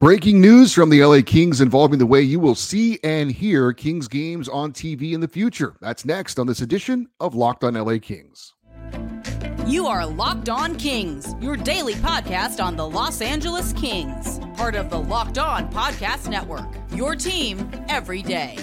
Breaking news from the LA Kings involving the way you will see and hear Kings games on TV in the future. That's next on this edition of Locked on LA Kings. You are Locked On Kings, your daily podcast on the Los Angeles Kings, part of the Locked On Podcast Network. Your team every day.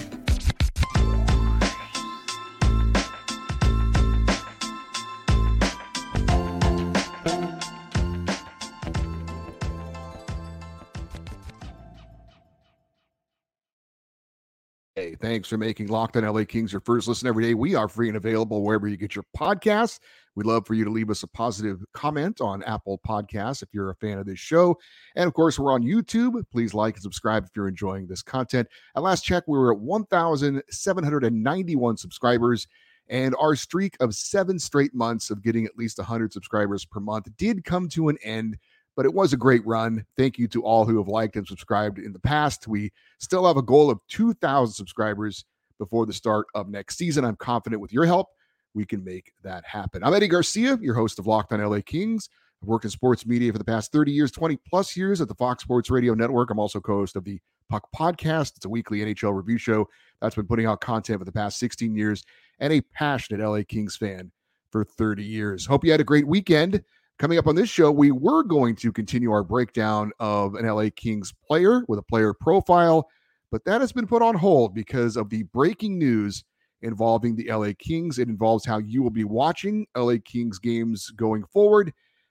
Thanks for making Locked on LA Kings your first listen every day. We are free and available wherever you get your podcasts. We'd love for you to leave us a positive comment on Apple Podcasts if you're a fan of this show. And of course, we're on YouTube. Please like and subscribe if you're enjoying this content. At last check, we were at 1,791 subscribers. And our streak of seven straight months of getting at least 100 subscribers per month did come to an end but it was a great run. Thank you to all who have liked and subscribed in the past. We still have a goal of 2,000 subscribers before the start of next season. I'm confident with your help, we can make that happen. I'm Eddie Garcia, your host of Locked on LA Kings. I've worked in sports media for the past 30 years, 20 plus years at the Fox Sports Radio Network. I'm also co host of the Puck Podcast. It's a weekly NHL review show that's been putting out content for the past 16 years and a passionate LA Kings fan for 30 years. Hope you had a great weekend. Coming up on this show, we were going to continue our breakdown of an LA Kings player with a player profile, but that has been put on hold because of the breaking news involving the LA Kings. It involves how you will be watching LA Kings games going forward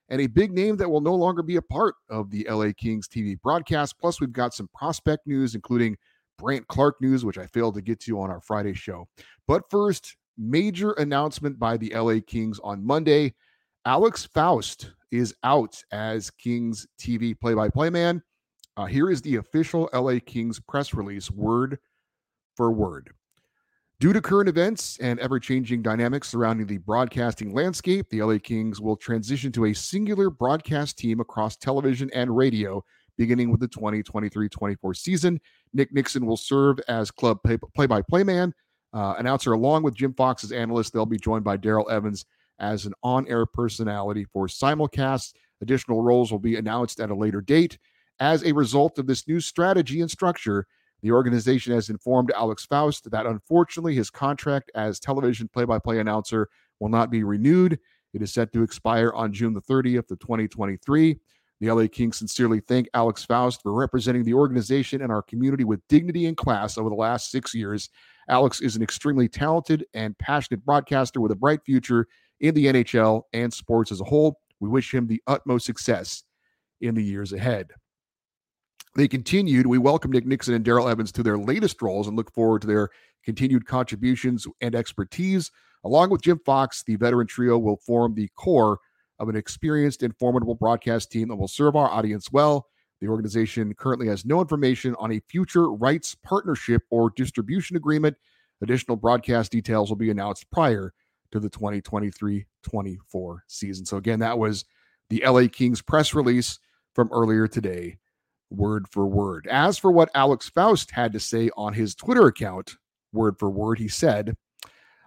and a big name that will no longer be a part of the LA Kings TV broadcast. Plus, we've got some prospect news, including Brandt Clarke news, which I failed to get to on our Friday show. But first, major announcement by the LA Kings on Monday. Alex Faust is out as Kings TV play by play man. Uh, here is the official LA Kings press release, word for word. Due to current events and ever changing dynamics surrounding the broadcasting landscape, the LA Kings will transition to a singular broadcast team across television and radio beginning with the 2023 24 season. Nick Nickson will serve as club play by play man, uh, announcer, along with Jim Fox as analyst. They'll be joined by Daryl Evans as an on air personality for simulcasts. Additional roles will be announced at a later date. As a result of this new strategy and structure, the organization has informed Alex Faust that unfortunately his contract as television play by play announcer will not be renewed. It is set to expire on June the 30th of 2023. The LA Kings sincerely thank Alex Faust for representing the organization and our community with dignity and class over the last six years. Alex is an extremely talented and passionate broadcaster with a bright future in the NHL and sports as a whole. We wish him the utmost success in the years ahead. They continued. We welcome Nick Nickson and Daryl Evans to their latest roles and look forward to their continued contributions and expertise. Along with Jim Fox, the veteran trio will form the core of an experienced and formidable broadcast team that will serve our audience well. The organization currently has no information on a future rights partnership or distribution agreement. Additional broadcast details will be announced prior to the 2023 24 season. So, again, that was the LA Kings press release from earlier today, word for word. As for what Alex Faust had to say on his Twitter account, word for word, he said,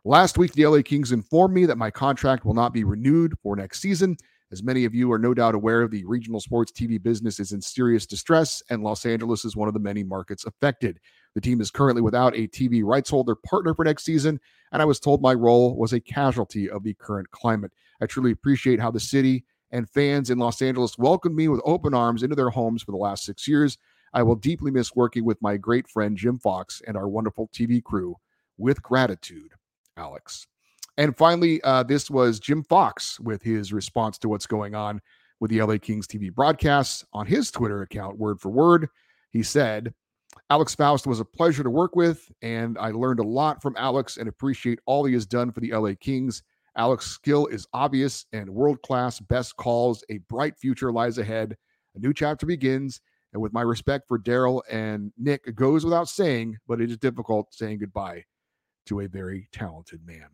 Last week, the LA Kings informed me that my contract will not be renewed for next season. As many of you are no doubt aware, the regional sports TV business is in serious distress, and Los Angeles is one of the many markets affected. The team is currently without a TV rights holder partner for next season, and I was told my role was a casualty of the current climate. I truly appreciate how the city and fans in Los Angeles welcomed me with open arms into their homes for the last six years. I will deeply miss working with my great friend Jim Fox and our wonderful TV crew. With gratitude, Alex. And finally, uh, this was Jim Fox with his response to what's going on with the LA Kings TV broadcasts on his Twitter account, word for word. He said, Alex Faust was a pleasure to work with, and I learned a lot from Alex and appreciate all he has done for the LA Kings. Alex's skill is obvious and world class, best calls, a bright future lies ahead. A new chapter begins. And with my respect for Daryl and Nick, it goes without saying, but it is difficult saying goodbye to a very talented man.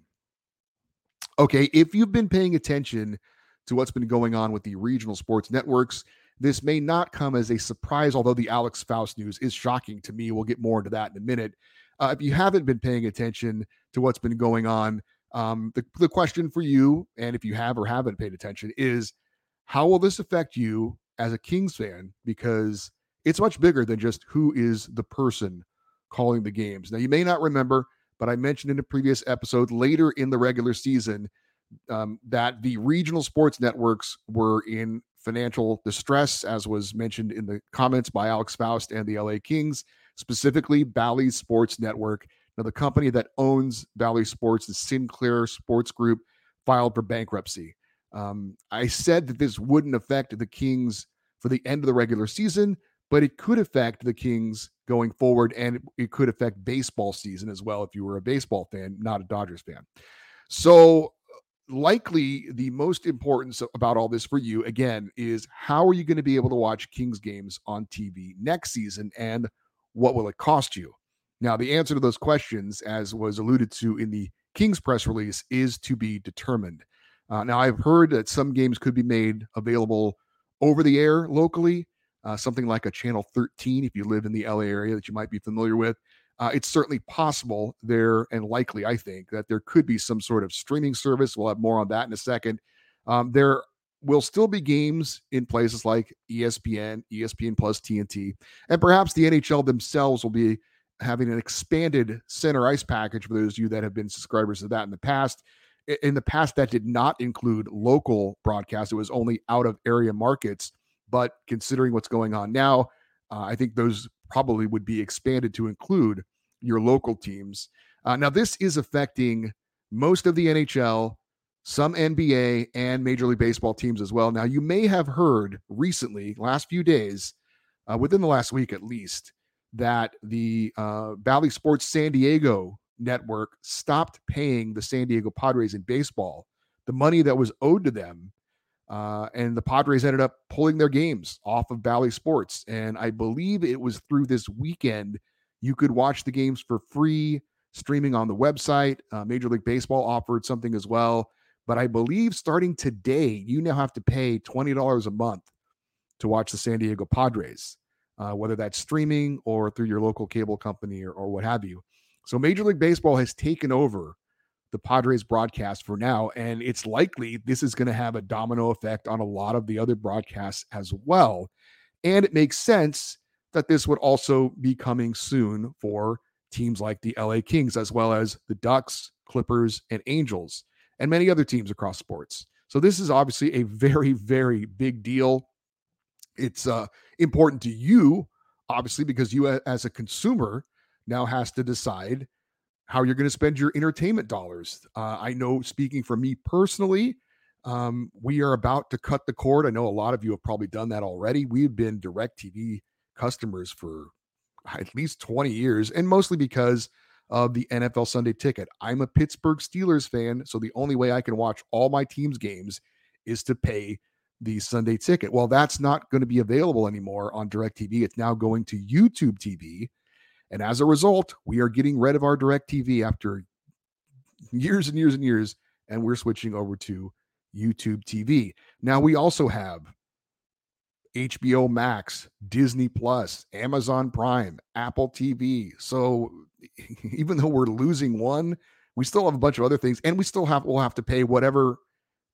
Okay, if you've been paying attention to what's been going on with the regional sports networks, this may not come as a surprise, although the Alex Faust news is shocking to me. We'll get more into that in a minute. Uh, if you haven't been paying attention to what's been going on, um, the, the question for you, and if you have or haven't paid attention, is how will this affect you as a Kings fan? Because it's much bigger than just who is the person calling the games. Now, you may not remember, but I mentioned in a previous episode later in the regular season um, that the regional sports networks were in financial distress, as was mentioned in the comments by Alex Faust and the LA Kings, specifically Bally Sports Network. Now, the company that owns Bally Sports, the Sinclair Sports Group, filed for bankruptcy. Um, I said that this wouldn't affect the Kings for the end of the regular season, but it could affect the Kings going forward, and it could affect baseball season as well if you were a baseball fan, not a Dodgers fan. So, likely the most important about all this for you again is how are you going to be able to watch Kings games on TV next season, and what will it cost you? Now, the answer to those questions, as was alluded to in the Kings press release, is to be determined. Uh, now, I've heard that some games could be made available over the air locally, uh, something like a Channel 13 if you live in the LA area that you might be familiar with. Uh, it's certainly possible there and likely, I think, that there could be some sort of streaming service. We'll have more on that in a second. Um, there will still be games in places like ESPN, ESPN Plus, TNT, and perhaps the NHL themselves will be having an expanded center ice package for those of you that have been subscribers to that in the past. In the past, that did not include local broadcasts, it was only out of area markets. But considering what's going on now, uh, I think those probably would be expanded to include your local teams. Uh, now, this is affecting most of the NHL, some NBA, and Major League Baseball teams as well. Now, you may have heard recently, last few days, uh, within the last week at least, that the uh, Bally Sports San Diego network stopped paying the San Diego Padres in baseball the money that was owed to them. Uh, and the Padres ended up pulling their games off of Bally Sports. And I believe it was through this weekend you could watch the games for free streaming on the website. Uh, Major League Baseball offered something as well. But I believe starting today, you now have to pay $20 a month to watch the San Diego Padres uh, whether that's streaming or through your local cable company or, or what have you. So Major League Baseball has taken over the Padres broadcast for now, and it's likely this is going to have a domino effect on a lot of the other broadcasts as well. And it makes sense that this would also be coming soon for teams like the LA Kings, as well as the Ducks, Clippers, and Angels, and many other teams across sports. So this is obviously a very, very big deal. It's uh, important to you, obviously, because you as a consumer now has to decide how you're going to spend your entertainment dollars. Uh, I know, speaking for me personally, um, we are about to cut the cord. I know a lot of you have probably done that already. We've been DirecTV customers for at least 20 years, and mostly because of the NFL Sunday ticket. I'm a Pittsburgh Steelers fan, so the only way I can watch all my team's games is to pay the Sunday ticket. Well, that's not going to be available anymore on DirecTV. It's now going to YouTube TV. And as a result, we are getting rid of our DirecTV after years and years and years, and we're switching over to YouTube TV. Now, we also have HBO Max, Disney Plus, Amazon Prime, Apple TV. So even though we're losing one, we still have a bunch of other things, and we still have we'll have to pay whatever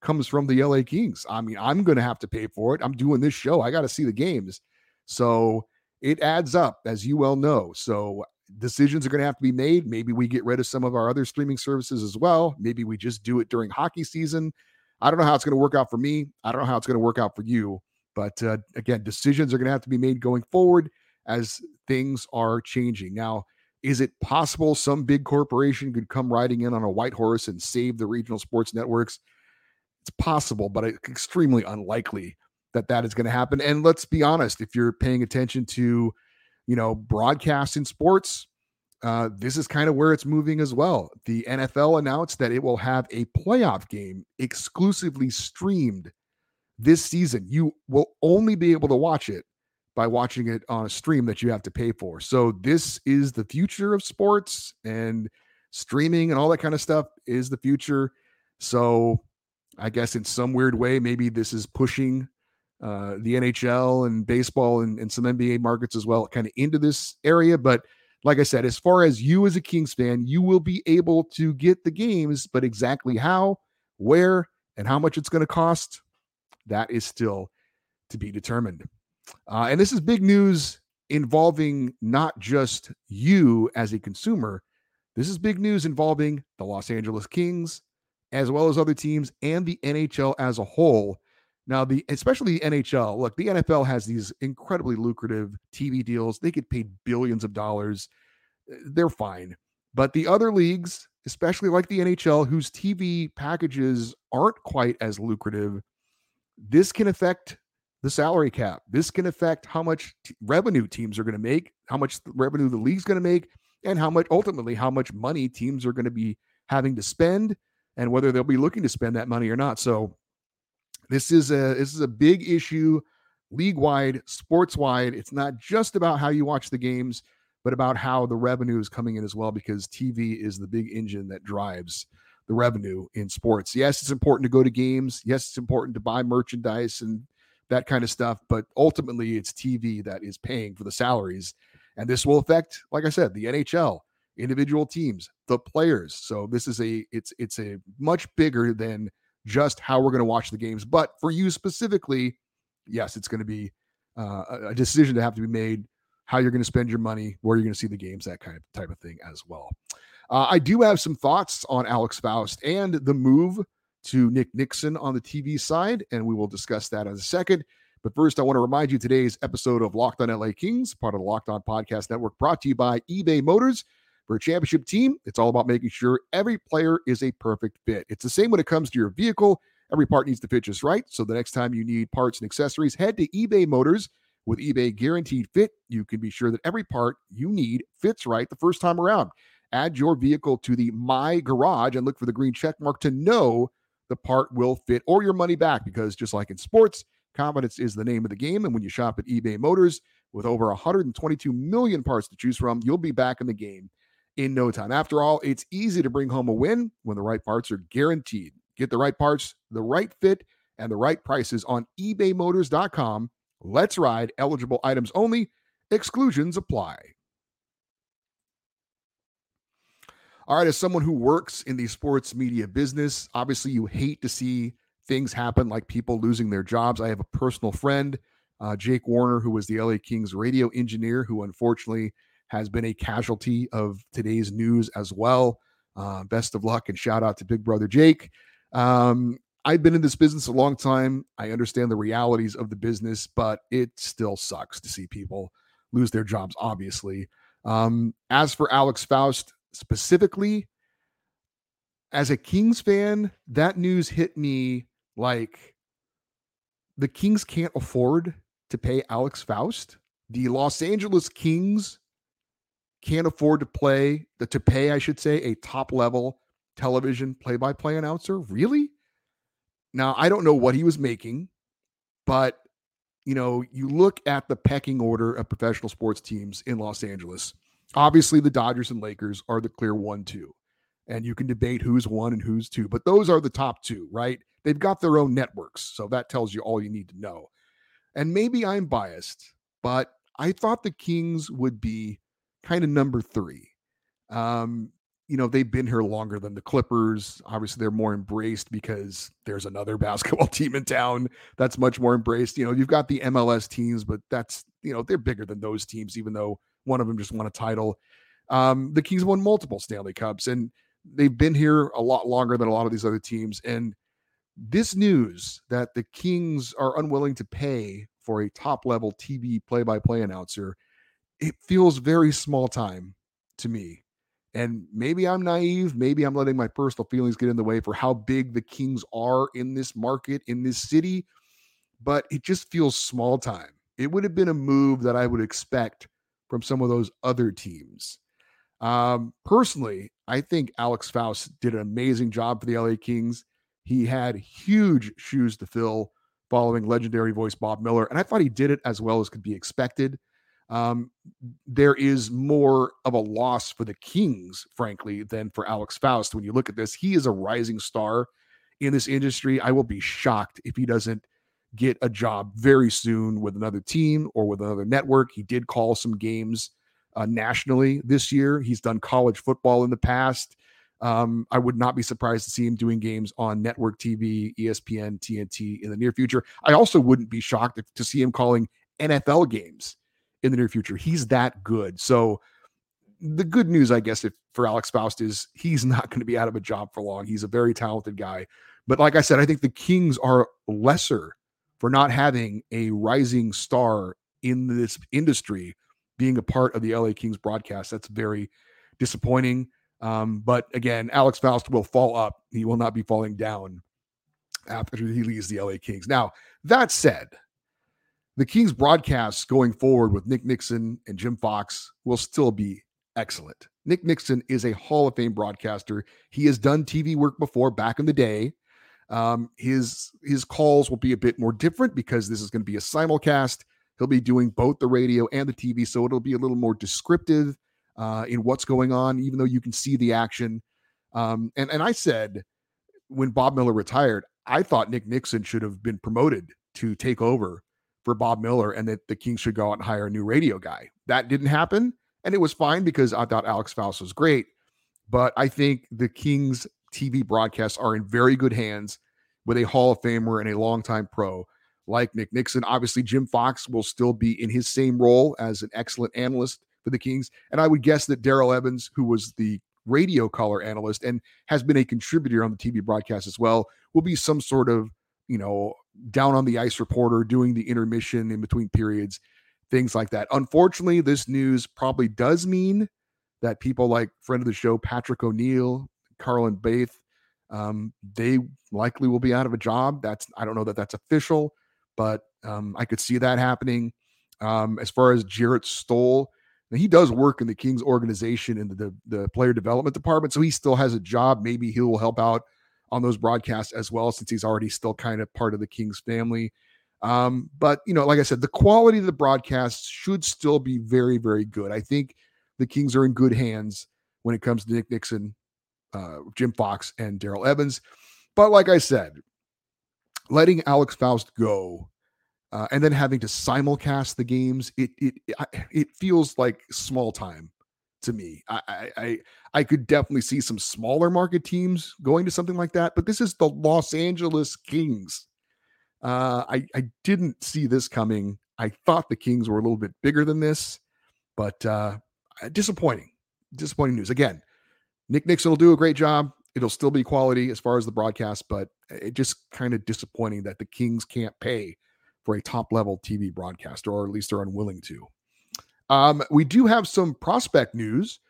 comes from the LA Kings. I mean, I'm going to have to pay for it. I'm doing this show. I got to see the games. So it adds up, as you well know. So decisions are going to have to be made. Maybe we get rid of some of our other streaming services as well. Maybe we just do it during hockey season. I don't know how it's going to work out for me. I don't know how it's going to work out for you. But uh, again, decisions are going to have to be made going forward as things are changing. Now, is it possible some big corporation could come riding in on a white horse and save the regional sports networks? It's possible, but it's extremely unlikely that that is going to happen. And let's be honest, if you're paying attention to, you know, broadcast in sports, uh, this is kind of where it's moving as well. The NFL announced that it will have a playoff game exclusively streamed this season. You will only be able to watch it by watching it on a stream that you have to pay for. So this is the future of sports and streaming and all that kind of stuff is the future. So I guess in some weird way, maybe this is pushing uh, the NHL and baseball and, and some NBA markets as well, kind of into this area. But like I said, as far as you as a Kings fan, you will be able to get the games, but exactly how, where, and how much it's going to cost, that is still to be determined. Uh, and this is big news involving not just you as a consumer. This is big news involving the Los Angeles Kings, as well as other teams and the NHL as a whole. Now, the especially the NHL, look, the NFL has these incredibly lucrative TV deals. They get paid billions of dollars. Uh, they're fine. But the other leagues, especially like the NHL, whose TV packages aren't quite as lucrative, this can affect the salary cap. This can affect how much t- revenue teams are going to make, how much revenue the league's going to make, and how much ultimately how much money teams are going to be having to spend and whether they'll be looking to spend that money or not. So this is a this is a big issue league wide, sports wide. It's not just about how you watch the games, but about how the revenue is coming in as well because TV is the big engine that drives the revenue in sports. Yes, it's important to go to games. Yes, it's important to buy merchandise and that kind of stuff. But ultimately, it's TV that is paying for the salaries. And this will affect, like I said, the NHL, individual teams, the players. So this is a it's it's a much bigger than just how we're going to watch the games. But for you specifically, yes, it's going to be uh, a decision to have to be made. How you're going to spend your money, where you're going to see the games, that kind of type of thing as well. Uh, I do have some thoughts on Alex Faust and the move to Nick Nickson on the TV side, and we will discuss that in a second. But first, I want to remind you today's episode of Locked on LA Kings, part of the Locked on Podcast Network, brought to you by eBay Motors. For a championship team, it's all about making sure every player is a perfect fit. It's the same when it comes to your vehicle. Every part needs to fit just right. So the next time you need parts and accessories, head to eBay Motors. With eBay Guaranteed Fit, you can be sure that every part you need fits right the first time around. Add your vehicle to the My Garage and look for the green check mark to know the part will fit or your money back because just like in sports, confidence is the name of the game. And when you shop at eBay Motors with over 122 million parts to choose from, you'll be back in the game in no time. After all, it's easy to bring home a win when the right parts are guaranteed. Get the right parts, the right fit, and the right prices on ebaymotors.com. Let's ride eligible items only. Exclusions apply. All right, as someone who works in the sports media business, obviously you hate to see things happen like people losing their jobs. I have a personal friend, uh, Jake Warner, who was the LA Kings radio engineer, who unfortunately has been a casualty of today's news as well. Uh, best of luck and shout out to Big Brother Jake. Um, I've been in this business a long time. I understand the realities of the business, but it still sucks to see people lose their jobs, obviously. Um, as for Alex Faust, specifically as a Kings fan, that news hit me like the Kings can't afford to pay Alex Faust. The Los Angeles Kings can't afford to play the to pay, I should say, a top level television play-by-play announcer. Really? Now, I don't know what he was making, but you know, you look at the pecking order of professional sports teams in Los Angeles. Obviously, the Dodgers and Lakers are the clear one, two. And you can debate who's one and who's two, but those are the top two, right? They've got their own networks. So that tells you all you need to know. And maybe I'm biased, but I thought the Kings would be kind of number three. Um, you know, they've been here longer than the Clippers. Obviously, they're more embraced because there's another basketball team in town that's much more embraced. You know, you've got the MLS teams, but that's, you know, they're bigger than those teams, even though one of them just won a title. Um, the Kings won multiple Stanley Cups, and they've been here a lot longer than a lot of these other teams. And this news that the Kings are unwilling to pay for a top level TV play by play announcer, it feels very small time to me. And maybe I'm naive. Maybe I'm letting my personal feelings get in the way for how big the Kings are in this market, in this city. But it just feels small time. It would have been a move that I would expect from some of those other teams. Um, personally, I think Alex Faust did an amazing job for the LA Kings. He had huge shoes to fill following legendary voice Bob Miller, and I thought he did it as well as could be expected. Um, there is more of a loss for the Kings, frankly, than for Alex Faust. When you look at this, he is a rising star in this industry. I will be shocked if he doesn't get a job very soon with another team or with another network. He did call some games uh, nationally this year. He's done college football in the past. Um, I would not be surprised to see him doing games on network TV, ESPN, TNT in the near future. I also wouldn't be shocked to see him calling NFL games in the near future. He's that good. So the good news, I guess, if for Alex Faust is he's not going to be out of a job for long. He's a very talented guy. But like I said, I think the Kings are lesser for not having a rising star in this industry being a part of the LA Kings broadcast. That's very disappointing. Um, but again, Alex Faust will fall up. He will not be falling down after he leaves the LA Kings. Now, that said, the Kings broadcasts going forward with Nick Nickson and Jim Fox will still be excellent. Nick Nickson is a Hall of Fame broadcaster. He has done TV work before back in the day. Um, his his calls will be a bit more different because this is going to be a simulcast. He'll be doing both the radio and the TV, so it'll be a little more descriptive uh, in what's going on, even though you can see the action. Um, and and I said when Bob Miller retired, I thought Nick Nickson should have been promoted to take over for Bob Miller, and that the Kings should go out and hire a new radio guy. That didn't happen, and it was fine because I thought Alex Faust was great. But I think the Kings TV broadcasts are in very good hands with a Hall of Famer and a longtime pro like Nick Nickson. Obviously, Jim Fox will still be in his same role as an excellent analyst for the Kings. And I would guess that Daryl Evans, who was the radio color analyst and has been a contributor on the TV broadcast as well, will be some sort of, you know, down on the ice reporter doing the intermission in between periods, things like that. Unfortunately, this news probably does mean that people like friend of the show, Patrick O'Neal, Carrlyn Bathe, um, they likely will be out of a job. That's I don't know that that's official, but um, I could see that happening. Um, as far as Jarrett Stoll, he does work in the Kings organization in the, the, the player development department, so he still has a job. Maybe he will help out on those broadcasts as well, since he's already still kind of part of the Kings family. Um, but you know, like I said, the quality of the broadcasts should still be very, very good. I think the Kings are in good hands when it comes to Nick Nickson, uh, Jim Fox, and Daryl Evans. But like I said, letting Alex Faust go uh, and then having to simulcast the games, it it it feels like small time to me. I, I I could definitely see some smaller market teams going to something like that, but this is the Los Angeles Kings. Uh, I I didn't see this coming. I thought the Kings were a little bit bigger than this, but uh, disappointing. Disappointing news again. Nick Nickson will do a great job. It'll still be quality as far as the broadcast, but it just kind of disappointing that the Kings can't pay for a top level TV broadcaster, or at least they're unwilling to. Um, we do have some prospect news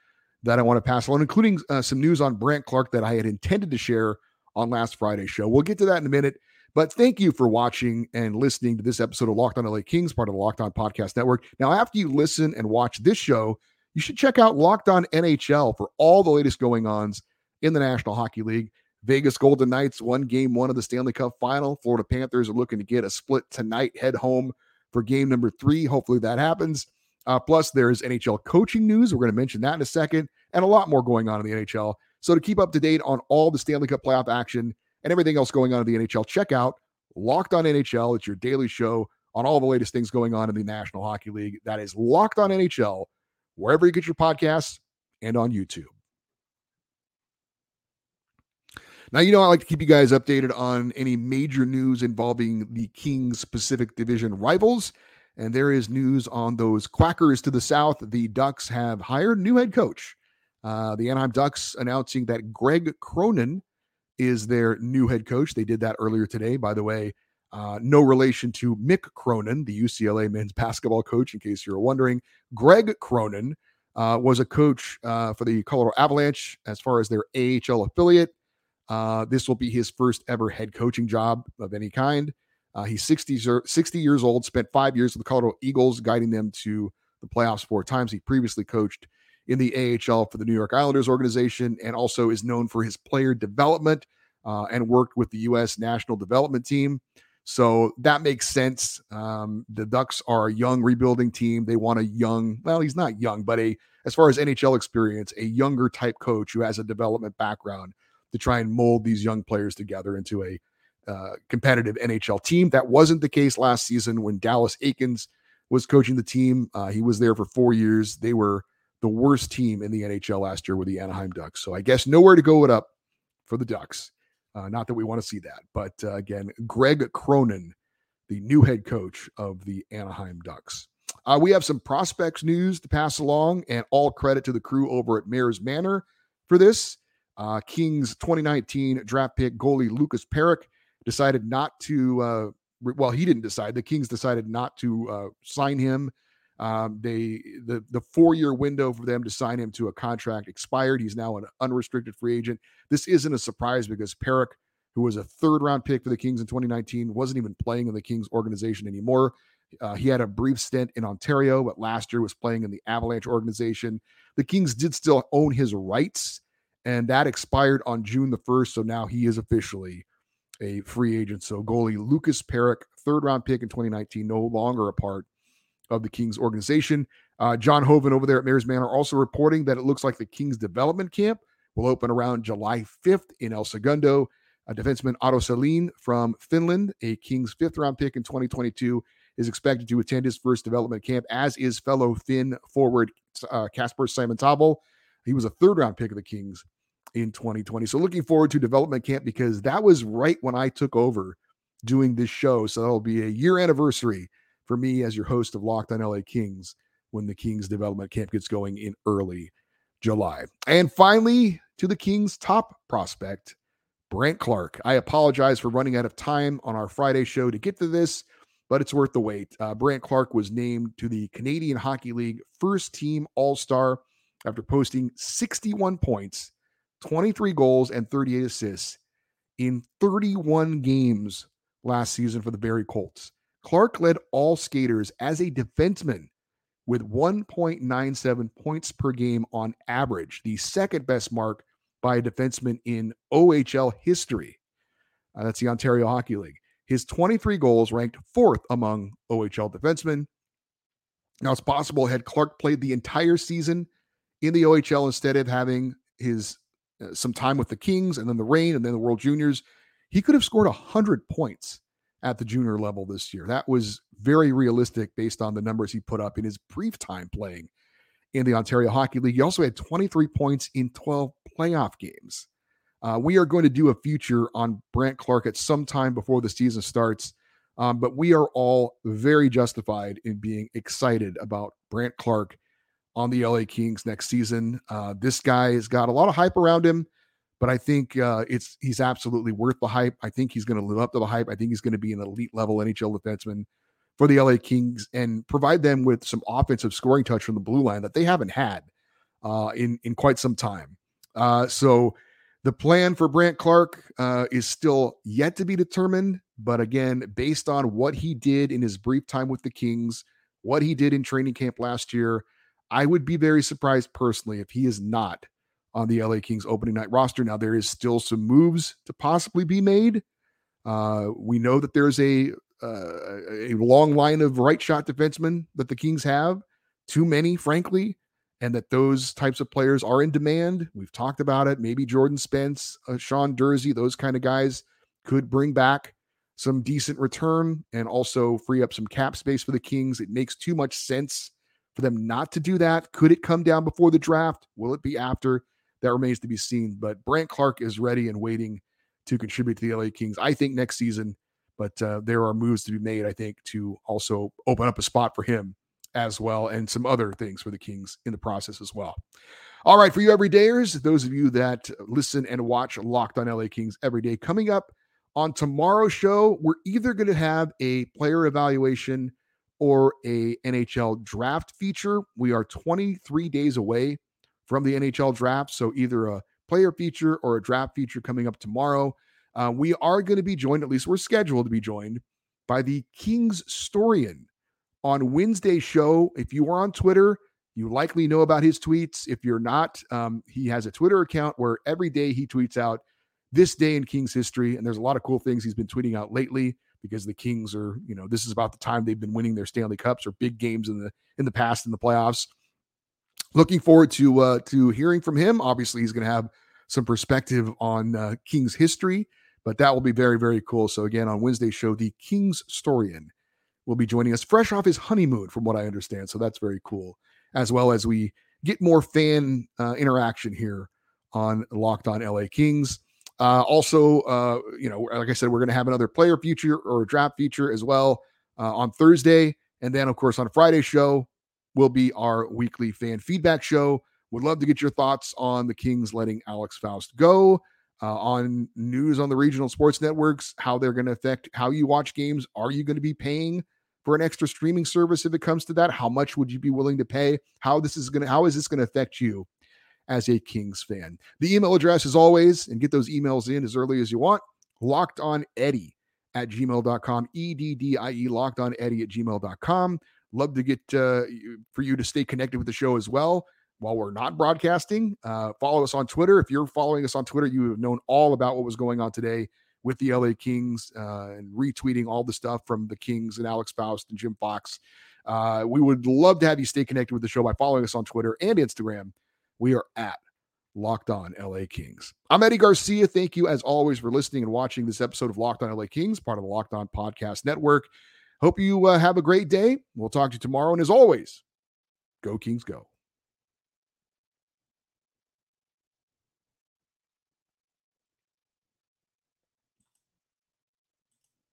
that I want to pass along, including uh, some news on Brandt Clarke that I had intended to share on last Friday's show. We'll get to that in a minute. But thank you for watching and listening to this episode of Locked On LA Kings, part of the Locked On Podcast Network. Now, after you listen and watch this show, you should check out Locked On NHL for all the latest going ons in the National Hockey League. Vegas Golden Knights won game one of the Stanley Cup final. Florida Panthers are looking to get a split tonight, head home for game number three. Hopefully that happens. Uh, plus, there's NHL coaching news. We're going to mention that in a second, and a lot more going on in the NHL. So, to keep up to date on all the Stanley Cup playoff action and everything else going on in the NHL, check out Locked On NHL. It's your daily show on all the latest things going on in the National Hockey League. That is Locked On NHL, wherever you get your podcasts and on YouTube. Now, you know, I like to keep you guys updated on any major news involving the Kings Pacific Division rivals. And there is news on those Quackers to the south. The Ducks have hired new head coach. Uh, the Anaheim Ducks announcing that Greg Cronin is their new head coach. They did that earlier today, by the way. Uh, no relation to Mick Cronin, the UCLA men's basketball coach, in case you're wondering. Greg Cronin uh, was a coach uh, for the Colorado Avalanche as far as their AHL affiliate. Uh, this will be his first ever head coaching job of any kind. Uh, he's 60, 60 years old, spent five years with the Colorado Eagles, guiding them to the playoffs four times. He previously coached in the AHL for the New York Islanders organization and also is known for his player development uh, and worked with the U.S. national development team. So that makes sense. Um, the Ducks are a young rebuilding team. They want a young, well, he's not young, but a, as far as NHL experience, a younger type coach who has a development background to try and mold these young players together into a uh, competitive NHL team. That wasn't the case last season when Dallas Eakins was coaching the team. Uh, he was there for four years. They were the worst team in the NHL last year with the Anaheim Ducks. So I guess nowhere to go it up for the Ducks. Uh, not that we want to see that, but uh, again, Greg Cronin, the new head coach of the Anaheim Ducks. Uh, we have some prospects news to pass along, and all credit to the crew over at Mayor's Manor for this. Kings 2019 draft pick goalie Lukas Parik decided not to. Uh, well, he didn't decide. The Kings decided not to uh, sign him. Um, they the the four year window for them to sign him to a contract expired. He's now an unrestricted free agent. This isn't a surprise because Parik, who was a third round pick for the Kings in 2019, wasn't even playing in the Kings organization anymore. Uh, he had a brief stint in Ontario, but last year was playing in the Avalanche organization. The Kings did still own his rights, and that expired on June the 1st. So now he is officially a free agent. So goalie Lukas Parik, third round pick in 2019, no longer a part of the Kings organization. Uh, John Hoven over there at Mayor's Manor also reporting that it looks like the Kings development camp will open around July 5th in El Segundo. A defenseman Otto Salin from Finland, a Kings fifth round pick in 2022, is expected to attend his first development camp, as is fellow Finn forward uh, Kasper Simontaival. He was a third round pick of the Kings in 2020. So looking forward to development camp because that was right when I took over doing this show. So that'll be a year anniversary for me as your host of Locked on LA Kings when the Kings development camp gets going in early July. And finally, to the Kings top prospect, Brandt Clarke. I apologize for running out of time on our Friday show to get to this but it's worth the wait. Uh, Brandt Clarke was named to the Canadian Hockey League first team All Star after posting 61 points, 23 goals, and 38 assists in 31 games last season for the Barrie Colts. Clarke led all skaters as a defenseman with 1.97 points per game on average, the second best mark by a defenseman in OHL history. Uh, that's the Ontario Hockey League. His 23 goals ranked fourth among OHL defensemen. Now, it's possible had Clarke played the entire season in the OHL instead of having his some time with the Kings and then the Reign and then the World Juniors, he could have scored 100 points at the junior level this year. That was very realistic based on the numbers he put up in his brief time playing in the Ontario Hockey League. He also had 23 points in 12 playoff games. Uh, we are going to do a feature on Brandt Clarke at some time before the season starts. Um, but we are all very justified in being excited about Brandt Clarke on the LA Kings next season. Uh, this guy has got a lot of hype around him, but I think uh, it's he's absolutely worth the hype. I think he's going to live up to the hype. I think he's going to be an elite level NHL defenseman for the LA Kings and provide them with some offensive scoring touch from the blue line that they haven't had uh, in in quite some time. Uh, so the plan for Brandt Clarke uh, is still yet to be determined, but again, based on what he did in his brief time with the Kings, what he did in training camp last year, I would be very surprised personally if he is not on the LA Kings opening night roster. Now, there is still some moves to possibly be made. Uh, we know that there's a uh, a long line of right shot defensemen that the Kings have. Too many, frankly and that those types of players are in demand. We've talked about it. Maybe Jordan Spence, uh, Sean Durzi, those kind of guys could bring back some decent return and also free up some cap space for the Kings. It makes too much sense for them not to do that. Could it come down before the draft? Will it be after? That remains to be seen. But Brandt Clarke is ready and waiting to contribute to the LA Kings. I think next season, but uh, there are moves to be made. I think to also open up a spot for him as well, and some other things for the Kings in the process as well. All right, for you everydayers, those of you that listen and watch Locked on LA Kings every day, coming up on tomorrow's show, we're either going to have a player evaluation or a NHL draft feature. We are 23 days away from the NHL draft, so either a player feature or a draft feature coming up tomorrow. Uh, we are going to be joined, at least we're scheduled to be joined by the Kings Storian on Wednesday's show. If you are on Twitter, you likely know about his tweets. If you're not, um, he has a Twitter account where every day he tweets out this day in Kings history. And there's a lot of cool things he's been tweeting out lately because the Kings are, you know, this is about the time they've been winning their Stanley Cups or big games in the in the past in the playoffs. Looking forward to uh, to hearing from him. Obviously, he's going to have some perspective on uh, Kings history, but that will be very very cool. So again, on Wednesday's show, the Kings Storian will be joining us fresh off his honeymoon, from what I understand. So that's very cool, as well as we get more fan uh, interaction here on Locked On LA Kings. Uh, also, uh, you know, like I said, we're going to have another player feature or a draft feature as well uh, on Thursday. And then, of course, on Friday show will be our weekly fan feedback show. Would love to get your thoughts on the Kings letting Alex Faust go, uh, on news on the regional sports networks, how they're going to affect how you watch games. Are you going to be paying for an extra streaming service if it comes to that? How much would you be willing to pay? How this is going to how is this going to affect you as a Kings fan? The email address is always, and get those emails in as early as you want, locked on Eddie at gmail.com, E D D I E, locked on Eddie at gmail.com. Love to get uh, for you to stay connected with the show as well while we're not broadcasting. Uh, follow us on Twitter. If you're following us on Twitter, you have known all about what was going on today with the LA Kings uh, and retweeting all the stuff from the Kings and Alex Faust and Jim Fox. Uh, we would love to have you stay connected with the show by following us on Twitter and Instagram. We are at Locked On LA Kings. I'm Eddie Garcia. Thank you, as always, for listening and watching this episode of Locked On LA Kings, part of the Locked On Podcast Network. Hope you uh, have a great day. We'll talk to you tomorrow. And as always, go Kings, go.